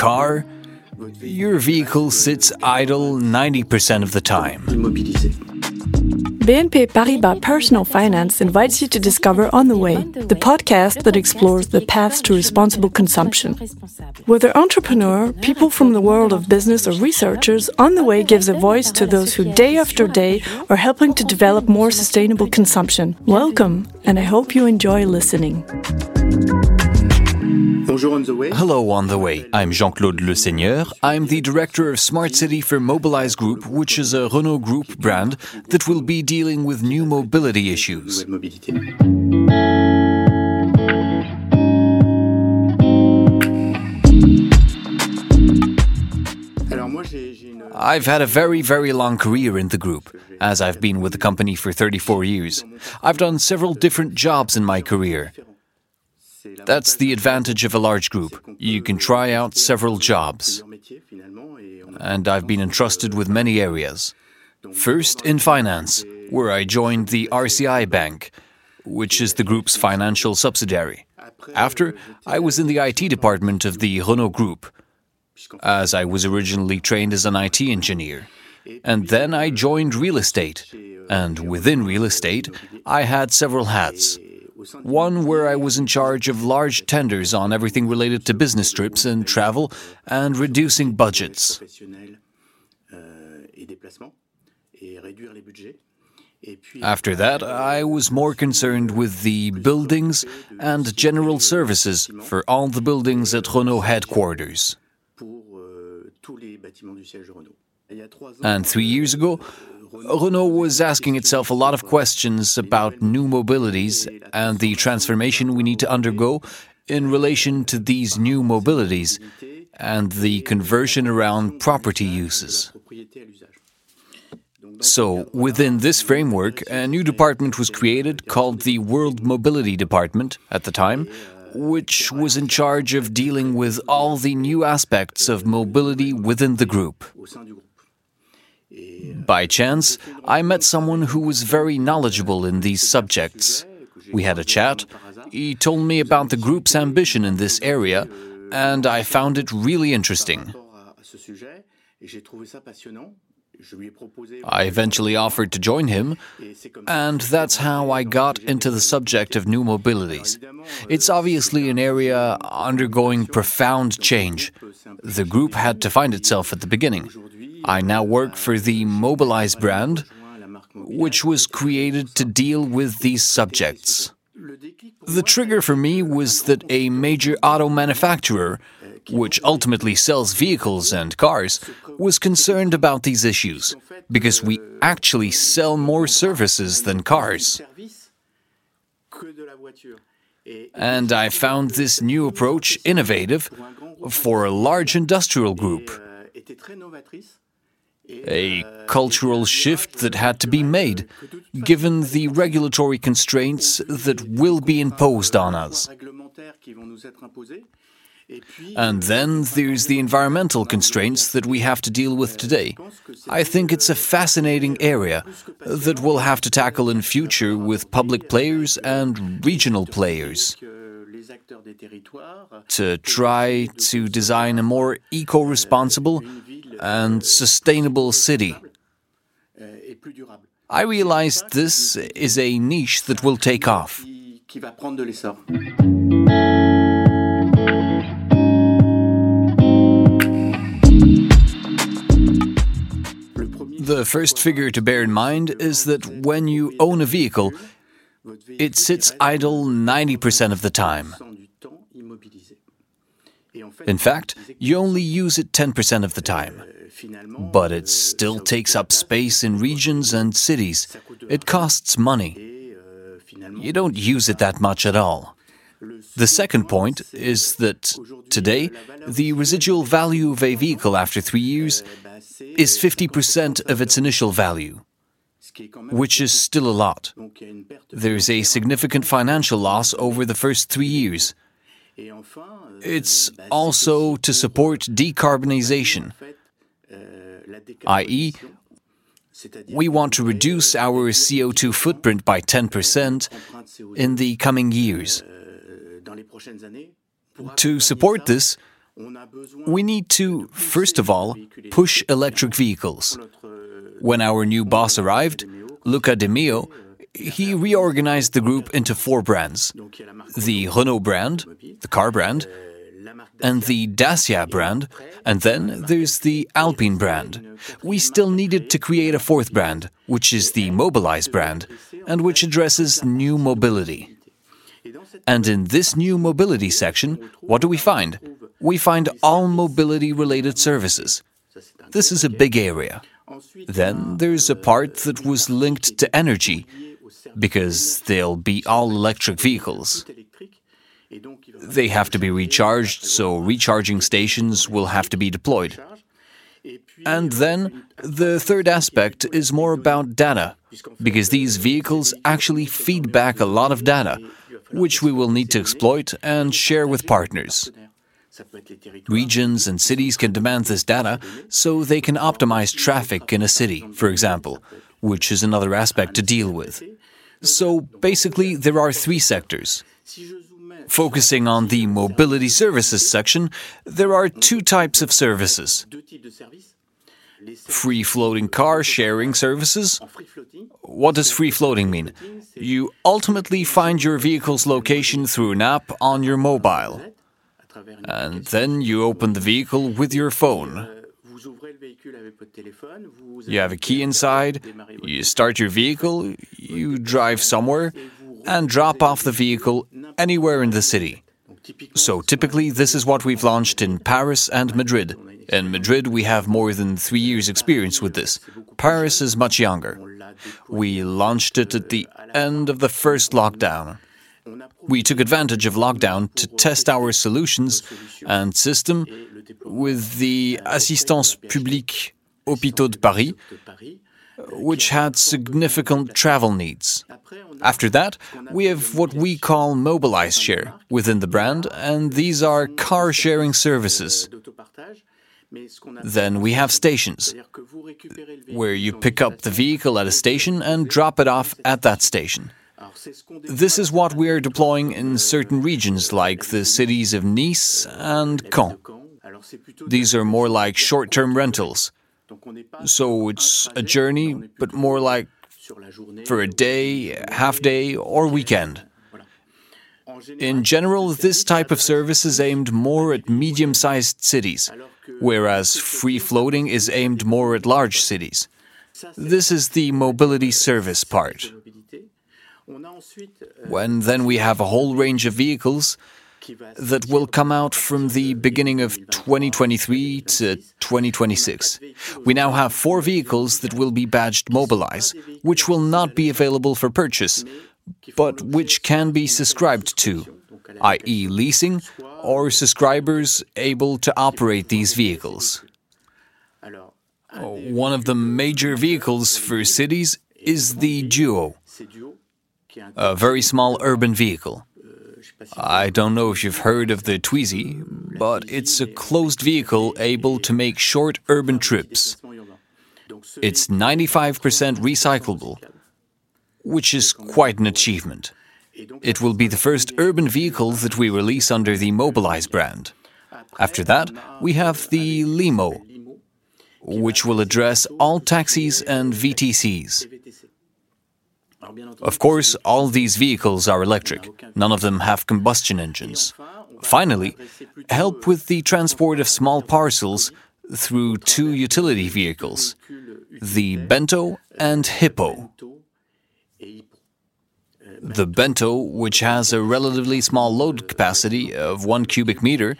car, your vehicle sits idle 90% of the time. BNP Paribas Personal Finance invites you to discover On the Way, the podcast that explores the paths to responsible consumption. Whether entrepreneur, people from the world of business, or researchers, On the Way gives a voice to those who day after day are helping to develop more sustainable consumption. Welcome, and I hope you enjoy listening. Bonjour on the way. Hello, On the Way. I'm Jean Claude Le Seigneur. I'm the director of Smart City for Mobilize Group, which is a Renault Group brand that will be dealing with new mobility issues. I've had a very, very long career in the group, as I've been with the company for 34 years. I've done several different jobs in my career. That's the advantage of a large group. You can try out several jobs. And I've been entrusted with many areas. First, in finance, where I joined the RCI Bank, which is the group's financial subsidiary. After, I was in the IT department of the Renault Group, as I was originally trained as an IT engineer. And then I joined real estate, and within real estate, I had several hats. One where I was in charge of large tenders on everything related to business trips and travel and reducing budgets. After that, I was more concerned with the buildings and general services for all the buildings at Renault headquarters. And three years ago, Renault was asking itself a lot of questions about new mobilities and the transformation we need to undergo in relation to these new mobilities and the conversion around property uses. So, within this framework, a new department was created called the World Mobility Department at the time, which was in charge of dealing with all the new aspects of mobility within the group. By chance, I met someone who was very knowledgeable in these subjects. We had a chat. He told me about the group's ambition in this area, and I found it really interesting. I eventually offered to join him, and that's how I got into the subject of new mobilities. It's obviously an area undergoing profound change. The group had to find itself at the beginning. I now work for the Mobilize brand, which was created to deal with these subjects. The trigger for me was that a major auto manufacturer, which ultimately sells vehicles and cars, was concerned about these issues because we actually sell more services than cars. And I found this new approach innovative for a large industrial group a cultural shift that had to be made, given the regulatory constraints that will be imposed on us. And then there's the environmental constraints that we have to deal with today. I think it's a fascinating area that we'll have to tackle in future with public players and regional players to try to design a more eco responsible and sustainable city. I realized this is a niche that will take off. The first figure to bear in mind is that when you own a vehicle, it sits idle 90% of the time. In fact, you only use it 10% of the time. But it still takes up space in regions and cities. It costs money. You don't use it that much at all. The second point is that today, the residual value of a vehicle after three years is 50% of its initial value, which is still a lot. There's a significant financial loss over the first three years. It's also to support decarbonization, i.e., we want to reduce our CO2 footprint by 10% in the coming years. To support this, We need to, first of all, push electric vehicles. When our new boss arrived, Luca De Meo, he reorganized the group into four brands the Renault brand, the car brand, and the Dacia brand, and then there's the Alpine brand. We still needed to create a fourth brand, which is the Mobilize brand, and which addresses new mobility. And in this new mobility section, what do we find? We find all mobility related services. This is a big area. Then there's a part that was linked to energy, because they'll be all electric vehicles. They have to be recharged, so recharging stations will have to be deployed. And then the third aspect is more about data, because these vehicles actually feed back a lot of data, which we will need to exploit and share with partners. Regions and cities can demand this data so they can optimize traffic in a city, for example, which is another aspect to deal with. So basically, there are three sectors. Focusing on the mobility services section, there are two types of services free floating car sharing services. What does free floating mean? You ultimately find your vehicle's location through an app on your mobile. And then you open the vehicle with your phone. You have a key inside, you start your vehicle, you drive somewhere, and drop off the vehicle anywhere in the city. So typically, this is what we've launched in Paris and Madrid. In Madrid, we have more than three years' experience with this. Paris is much younger. We launched it at the end of the first lockdown. We took advantage of lockdown to test our solutions and system with the Assistance Publique Hôpitaux de Paris, which had significant travel needs. After that, we have what we call Mobilize Share within the brand, and these are car sharing services. Then we have stations, where you pick up the vehicle at a station and drop it off at that station. This is what we are deploying in certain regions like the cities of Nice and Caen. These are more like short term rentals. So it's a journey, but more like for a day, half day, or weekend. In general, this type of service is aimed more at medium sized cities, whereas free floating is aimed more at large cities. This is the mobility service part. When then we have a whole range of vehicles that will come out from the beginning of 2023 to 2026. We now have four vehicles that will be badged Mobilize, which will not be available for purchase, but which can be subscribed to, i.e., leasing, or subscribers able to operate these vehicles. One of the major vehicles for cities is the Duo, a very small urban vehicle. I don't know if you've heard of the Twizy, but it's a closed vehicle able to make short urban trips. It's 95% recyclable, which is quite an achievement. It will be the first urban vehicle that we release under the Mobilize brand. After that, we have the Limo, which will address all taxis and VTCs. Of course, all these vehicles are electric. None of them have combustion engines. Finally, help with the transport of small parcels through two utility vehicles, the Bento and Hippo. The Bento, which has a relatively small load capacity of one cubic meter,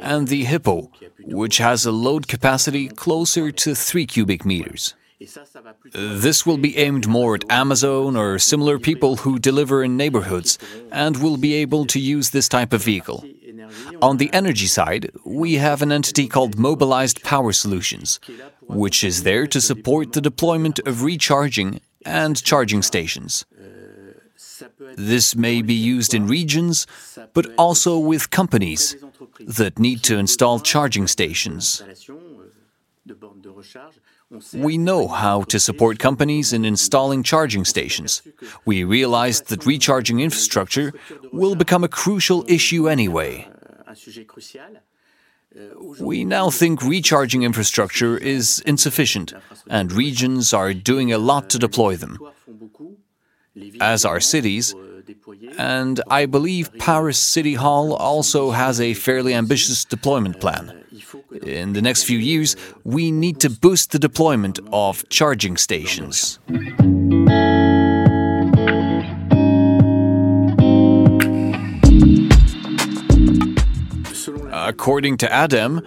and the Hippo, which has a load capacity closer to three cubic meters. This will be aimed more at Amazon or similar people who deliver in neighborhoods and will be able to use this type of vehicle. On the energy side, we have an entity called Mobilized Power Solutions, which is there to support the deployment of recharging and charging stations. This may be used in regions, but also with companies that need to install charging stations. We know how to support companies in installing charging stations. We realized that recharging infrastructure will become a crucial issue anyway. We now think recharging infrastructure is insufficient, and regions are doing a lot to deploy them, as are cities. And I believe Paris City Hall also has a fairly ambitious deployment plan. In the next few years, we need to boost the deployment of charging stations. According to ADEME,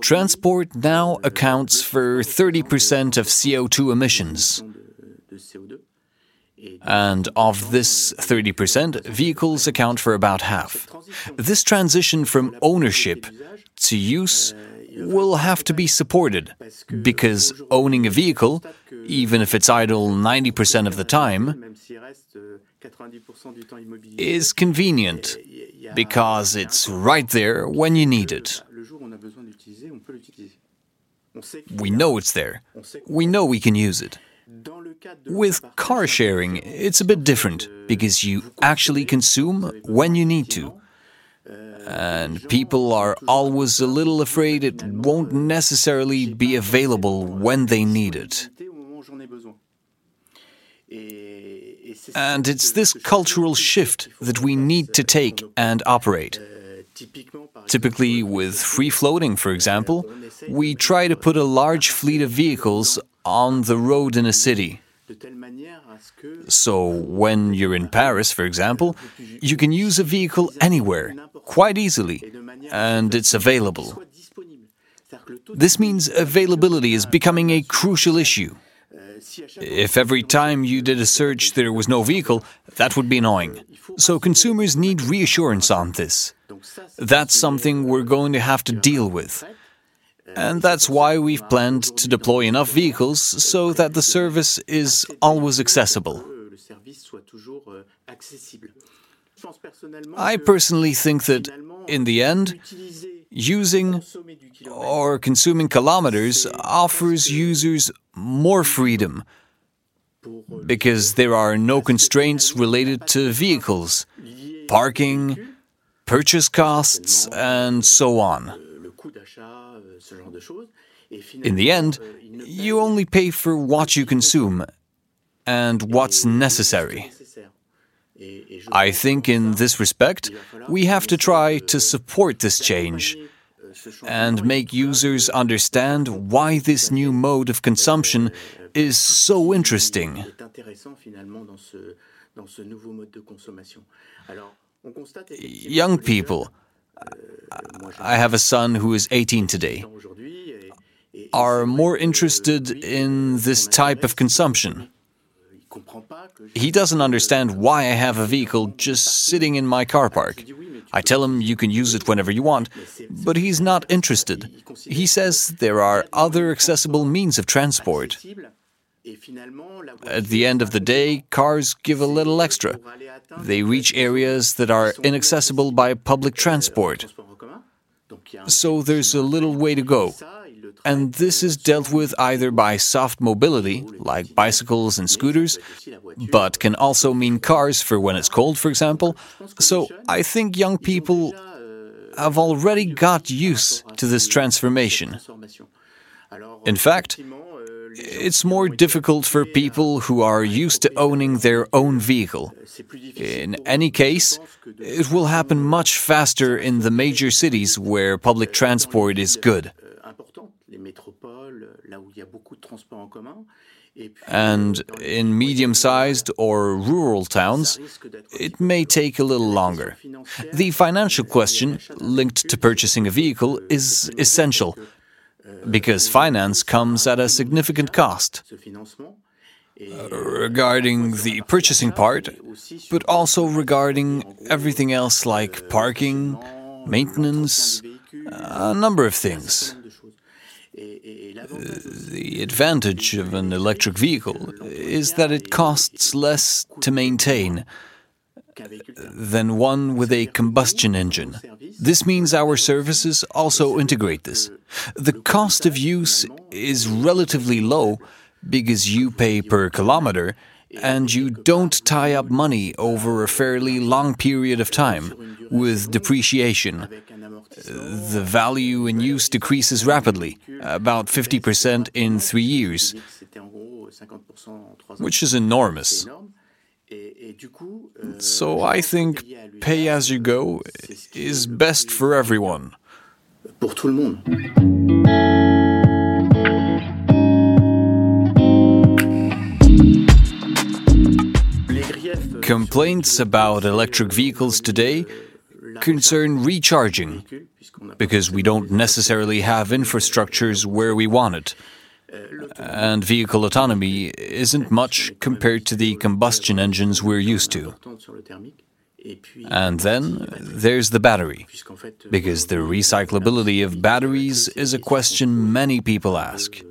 transport now accounts for 30% of CO2 emissions. And of this 30%, vehicles account for about half. This transition from ownership to use will have to be supported because owning a vehicle, even if it's idle 90% of the time, is convenient because it's right there when you need it. We know it's there. We know we can use it. With car sharing, it's a bit different because you actually consume when you need to. And people are always a little afraid it won't necessarily be available when they need it. And it's this cultural shift that we need to take and operate. Typically, with free floating, for example, we try to put a large fleet of vehicles on the road in a city. So, when you're in Paris, for example, you can use a vehicle anywhere, quite easily, and it's available. This means availability is becoming a crucial issue. If every time you did a search there was no vehicle, that would be annoying. So consumers need reassurance on this. That's something we're going to have to deal with. And that's why we've planned to deploy enough vehicles so that the service is always accessible. I personally think that, in the end, using or consuming kilometers offers users more freedom because there are no constraints related to vehicles, parking, purchase costs, and so on. In the end, you only pay for what you consume and what's necessary. I think in this respect, we have to try to support this change and make users understand why this new mode of consumption is so interesting. Young people, I have a son who is 18 today, are more interested in this type of consumption. He doesn't understand why I have a vehicle just sitting in my car park. I tell him you can use it whenever you want, but he's not interested. He says there are other accessible means of transport. At the end of the day, cars give a little extra. They reach areas that are inaccessible by public transport. So there's a little way to go. And this is dealt with either by soft mobility, like bicycles and scooters, but can also mean cars for when it's cold, for example. So I think young people have already got used to this transformation. In fact, it's more difficult for people who are used to owning their own vehicle. In any case, it will happen much faster in the major cities where public transport is good. And in medium sized or rural towns, it may take a little longer. The financial question linked to purchasing a vehicle is essential because finance comes at a significant cost. Uh, regarding the purchasing part, but also regarding everything else like parking, maintenance, a number of things. The advantage of an electric vehicle is that it costs less to maintain than one with a combustion engine. This means our services also integrate this. The cost of use is relatively low because you pay per kilometer and you don't tie up money over a fairly long period of time with depreciation. Uh, the value in use decreases rapidly, about 50% in three years, which is enormous. So I think pay as you go is best for everyone. Complaints about electric vehicles today concern recharging, because we don't necessarily have infrastructures where we want it. And vehicle autonomy isn't much compared to the combustion engines we're used to. And then there's the battery, because the recyclability of batteries is a question many people ask.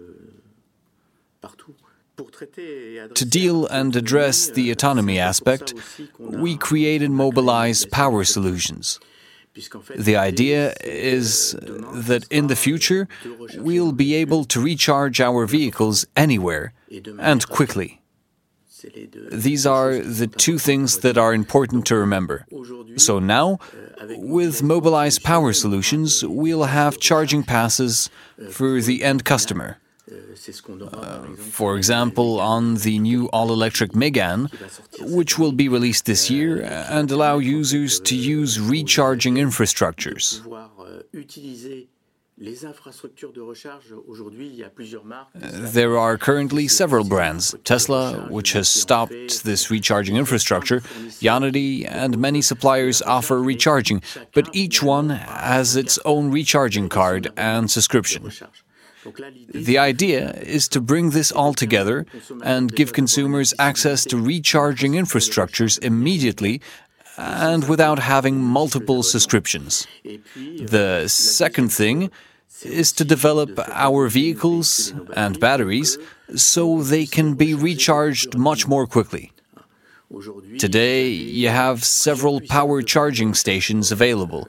To deal and address the autonomy aspect, we create and Mobilize Power Solutions. The idea is that in the future, we'll be able to recharge our vehicles anywhere and quickly. These are the two things that are important to remember. So now, with mobilized Power Solutions, we'll have charging passes for the end customer. Uh, for example, on the new all electric Megane, which will be released this year and allow users to use recharging infrastructures. There are currently several brands. Tesla, which has stopped this recharging infrastructure, Ionity, and many suppliers offer recharging, but each one has its own recharging card and subscription. The idea is to bring this all together and give consumers access to recharging infrastructures immediately and without having multiple subscriptions. The second thing is to develop our vehicles and batteries so they can be recharged much more quickly. Today, you have several power charging stations available,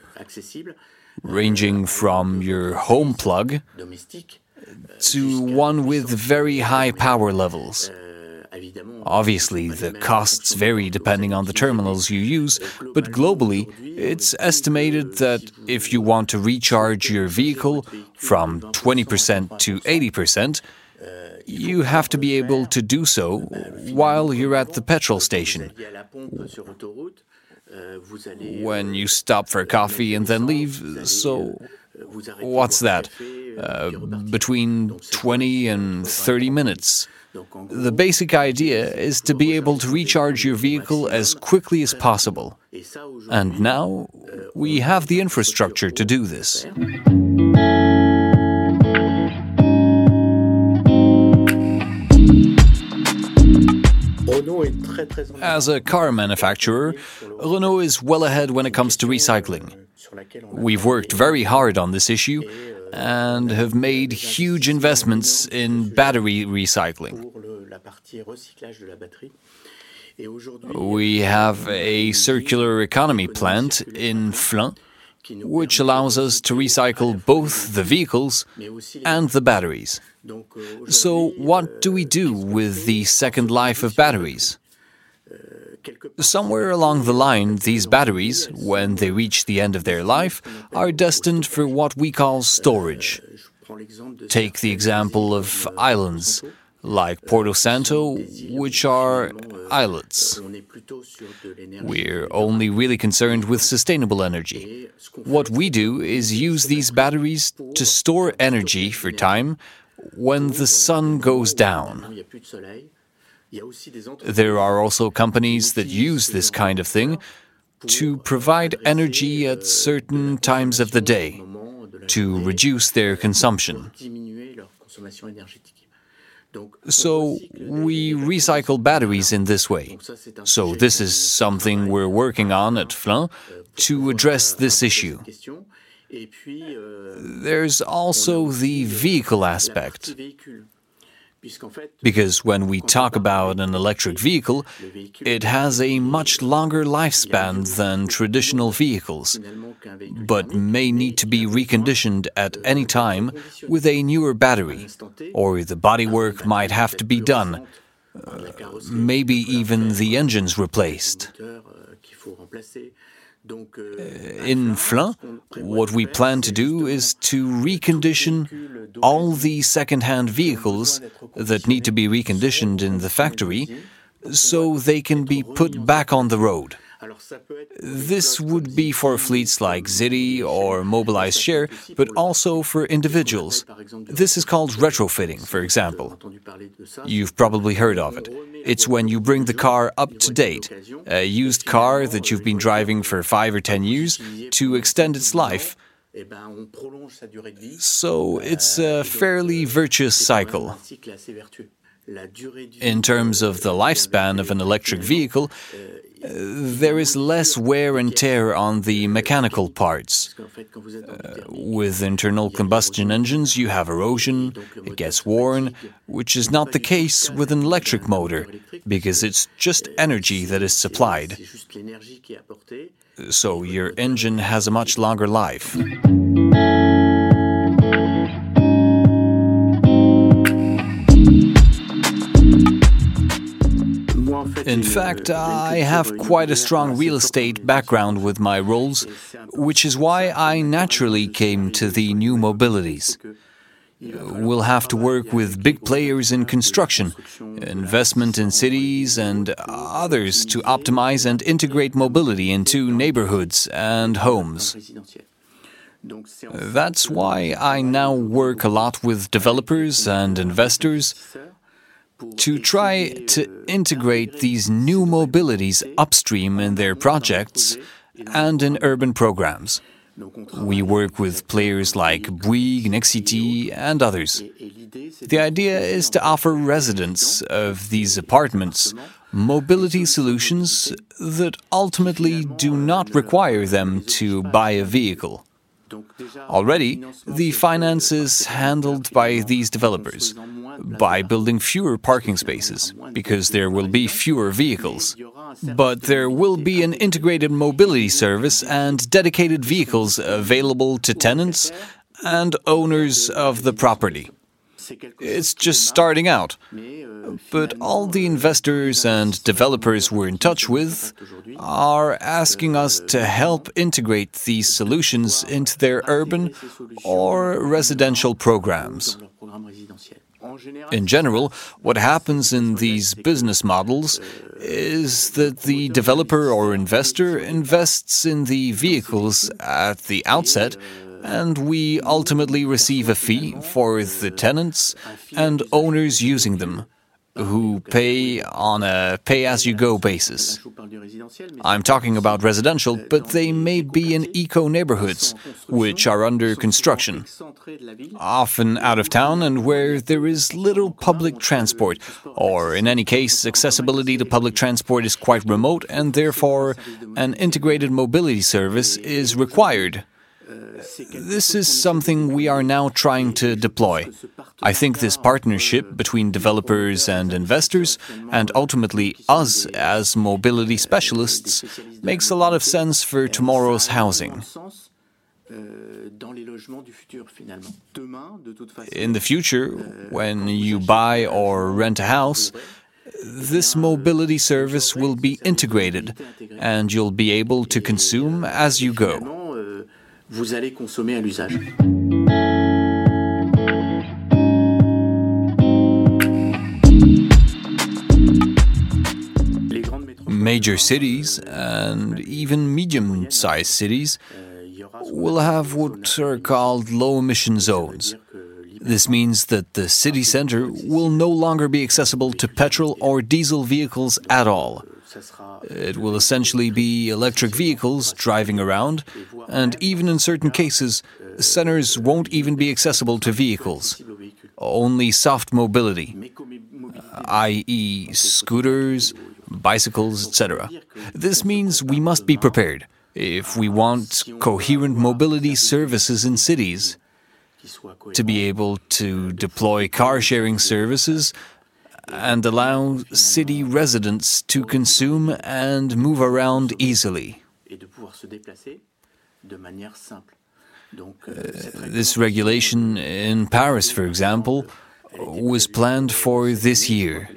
ranging from your home plug to one with very high power levels. Obviously, the costs vary depending on the terminals you use, but globally, it's estimated that if you want to recharge your vehicle from 20% to 80%, you have to be able to do so while you're at the petrol station. When you stop for coffee and then leave, so what's that? Uh, between 20 and 30 minutes. The basic idea is to be able to recharge your vehicle as quickly as possible. And now we have the infrastructure to do this. As a car manufacturer, Renault is well ahead when it comes to recycling. We've worked very hard on this issue and have made huge investments in battery recycling. We have a circular economy plant in Flins, which allows us to recycle both the vehicles and the batteries. So, what do we do with the second life of batteries? Somewhere along the line, these batteries, when they reach the end of their life, are destined for what we call storage. Take the example of islands, like Porto Santo, which are islets. We're only really concerned with sustainable energy. What we do is use these batteries to store energy for time when the sun goes down. There are also companies that use this kind of thing to provide energy at certain times of the day to reduce their consumption. So we recycle batteries in this way. So this is something we're working on at Flins to address this issue. There's also the vehicle aspect. Because when we talk about an electric vehicle, it has a much longer lifespan than traditional vehicles, but may need to be reconditioned at any time with a newer battery, or the bodywork might have to be done, uh, maybe even the engines replaced. Euh, in Flins, what we plan to do is to recondition all the second-hand vehicles that need to be reconditioned in the factory so they can be put back on the road. This would be for fleets like Zity or Mobilize Share, but also for individuals. This is called retrofitting, for example. You've probably heard of it. It's when you bring the car up to date, a used car that you've been driving for five or ten years, to extend its life. So it's a fairly virtuous cycle. In terms of the lifespan of an electric vehicle, there is less wear and tear on the mechanical parts. Uh, with internal combustion engines, you have erosion, it gets worn, which is not the case with an electric motor, because it's just energy that is supplied. So your engine has a much longer life. In fact, I have quite a strong real estate background with my roles, which is why I naturally came to the new mobilities. We'll have to work with big players in construction, investment in cities, and others to optimize and integrate mobility into neighborhoods and homes. That's why I now work a lot with developers and investors to try to integrate these new mobilities upstream in their projects and in urban programs. We work with players like Bouygues, Nexity, and others. The idea is to offer residents of these apartments mobility solutions that ultimately do not require them to buy a vehicle. Already, the finance is handled by these developers by building fewer parking spaces, because there will be fewer vehicles. But there will be an integrated mobility service and dedicated vehicles available to tenants and owners of the property. It's just starting out. But all the investors and developers we're in touch with are asking us to help integrate these solutions into their urban or residential programs. In general, what happens in these business models is that the developer or investor invests in the vehicles at the outset, and we ultimately receive a fee for the tenants and owners using them who pay on a pay as you go basis. I'm talking about residential, but they may be in eco neighborhoods, which are under construction, often out of town and where there is little public transport, or in any case, accessibility to public transport is quite remote and therefore an integrated mobility service is required. This is something we are now trying to deploy. I think this partnership between developers and investors, and ultimately us as mobility specialists, makes a lot of sense for tomorrow's housing. In the future, when you buy or rent a house, this mobility service will be integrated, and you'll be able to consume as you go. Vous allez consommer à l'usage. Major cities and even medium sized cities will have what are called low emission zones. This means that the city center will no longer be accessible to petrol or diesel vehicles at all. It will essentially be electric vehicles driving around, and even in certain cases, centers won't even be accessible to vehicles. Only soft mobility, uh, i.e., scooters, bicycles, etc. This means we must be prepared if we want coherent mobility services in cities. To be able to deploy car sharing services and allow city residents to consume and move around easily. Uh, this regulation in Paris, for example, was planned for this year.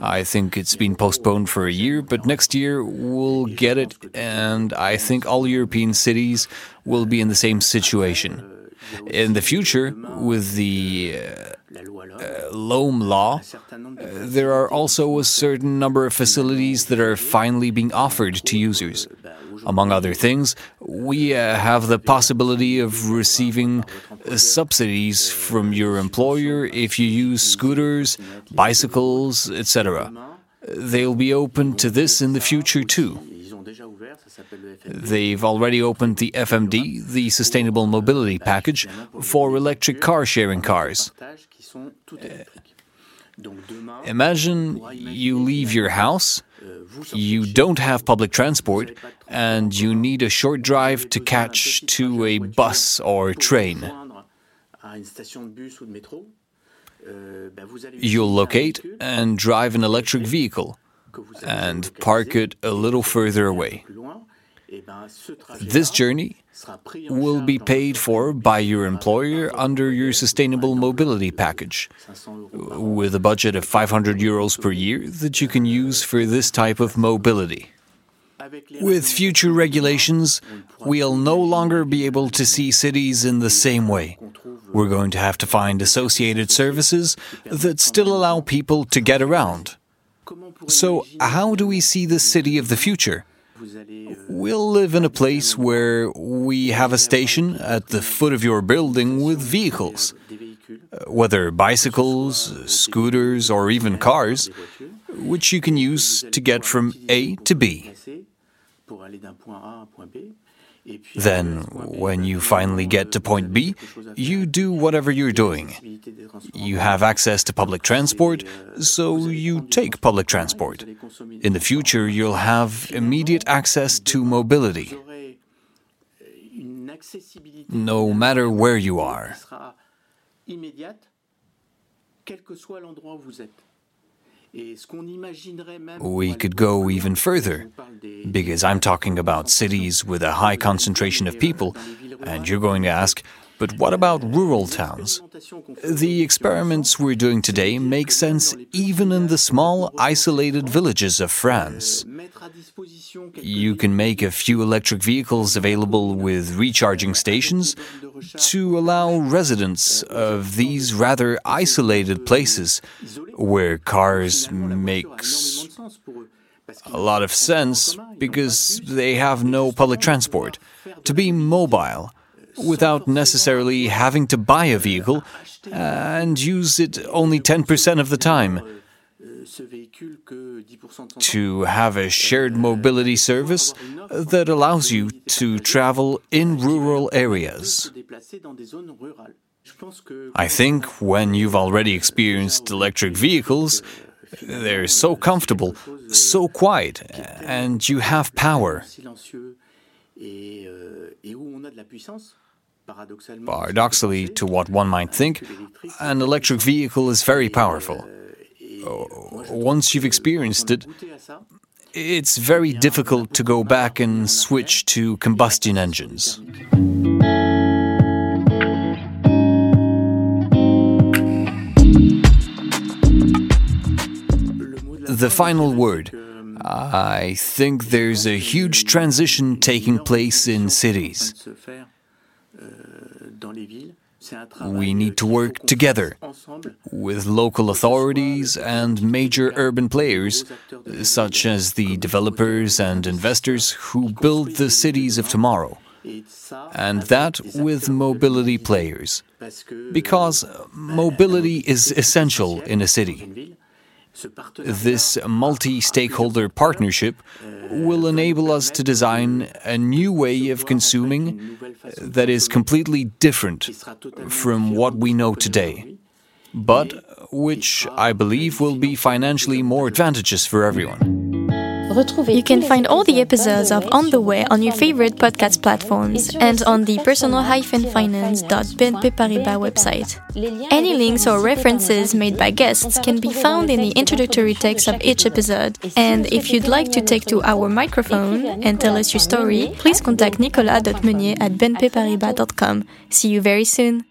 I think it's been postponed for a year, but next year we'll get it, and I think all European cities will be in the same situation. In the future, with the uh, LOM law, uh, there are also a certain number of facilities that are finally being offered to users. Among other things, we uh, have the possibility of receiving uh, subsidies from your employer if you use scooters, bicycles, etc. They'll be open to this in the future too. They've already opened the FMD, the Sustainable Mobility Package, for electric car sharing cars. Imagine you leave your house, you don't have public transport, and you need a short drive to catch to a bus or train. You'll locate and drive an electric vehicle and park it a little further away. This journey will be paid for by your employer under your sustainable mobility package, with a budget of 500 euros per year that you can use for this type of mobility. With future regulations, we'll no longer be able to see cities in the same way. We're going to have to find associated services that still allow people to get around. So, how do we see the city of the future? We'll live in a place where we have a station at the foot of your building with vehicles, uh, whether bicycles, uh, scooters, or even cars, which you can use to get from A to B. Then, when you finally get to point B, you do whatever you're doing. You have access to public transport, so you take public transport. In the future, you'll have immediate access to mobility. No matter where you are. We could go even further, because I'm talking about cities with a high concentration of people, and you're going to ask, but what about rural towns? The experiments we're doing today make sense even in the small, isolated villages of France. You can make a few electric vehicles available with recharging stations to allow residents of these rather isolated places where cars makes a lot of sense because they have no public transport to be mobile without necessarily having to buy a vehicle uh, and use it only 10% of the time. To have a shared mobility service that allows you to travel in rural areas. I think when you've already experienced electric vehicles, they're so comfortable, so quiet, and you have power. Paradoxally, to what one might think, an electric vehicle is very powerful. Oh, once you've experienced it, it's very difficult to go back and switch to combustion engines. The final word. I think there's a huge transition taking place in cities. We need to work together with local authorities and major urban players, such as the developers and investors who build the cities of tomorrow, and that with mobility players. Because mobility is essential in a city. This multi stakeholder partnership will enable us to design a new way of consuming that is completely different from what we know today, but which I believe will be financially more advantageous for everyone. You can find all the episodes of On the Way on your favorite podcast platforms and on the personal-finance.bnp Paribas website. Any links or references made by guests can be found in the introductory text of each episode. And if you'd like to take to our microphone and tell us your story, please contact nicolas.meunier at bnpparibas.com. See you very soon.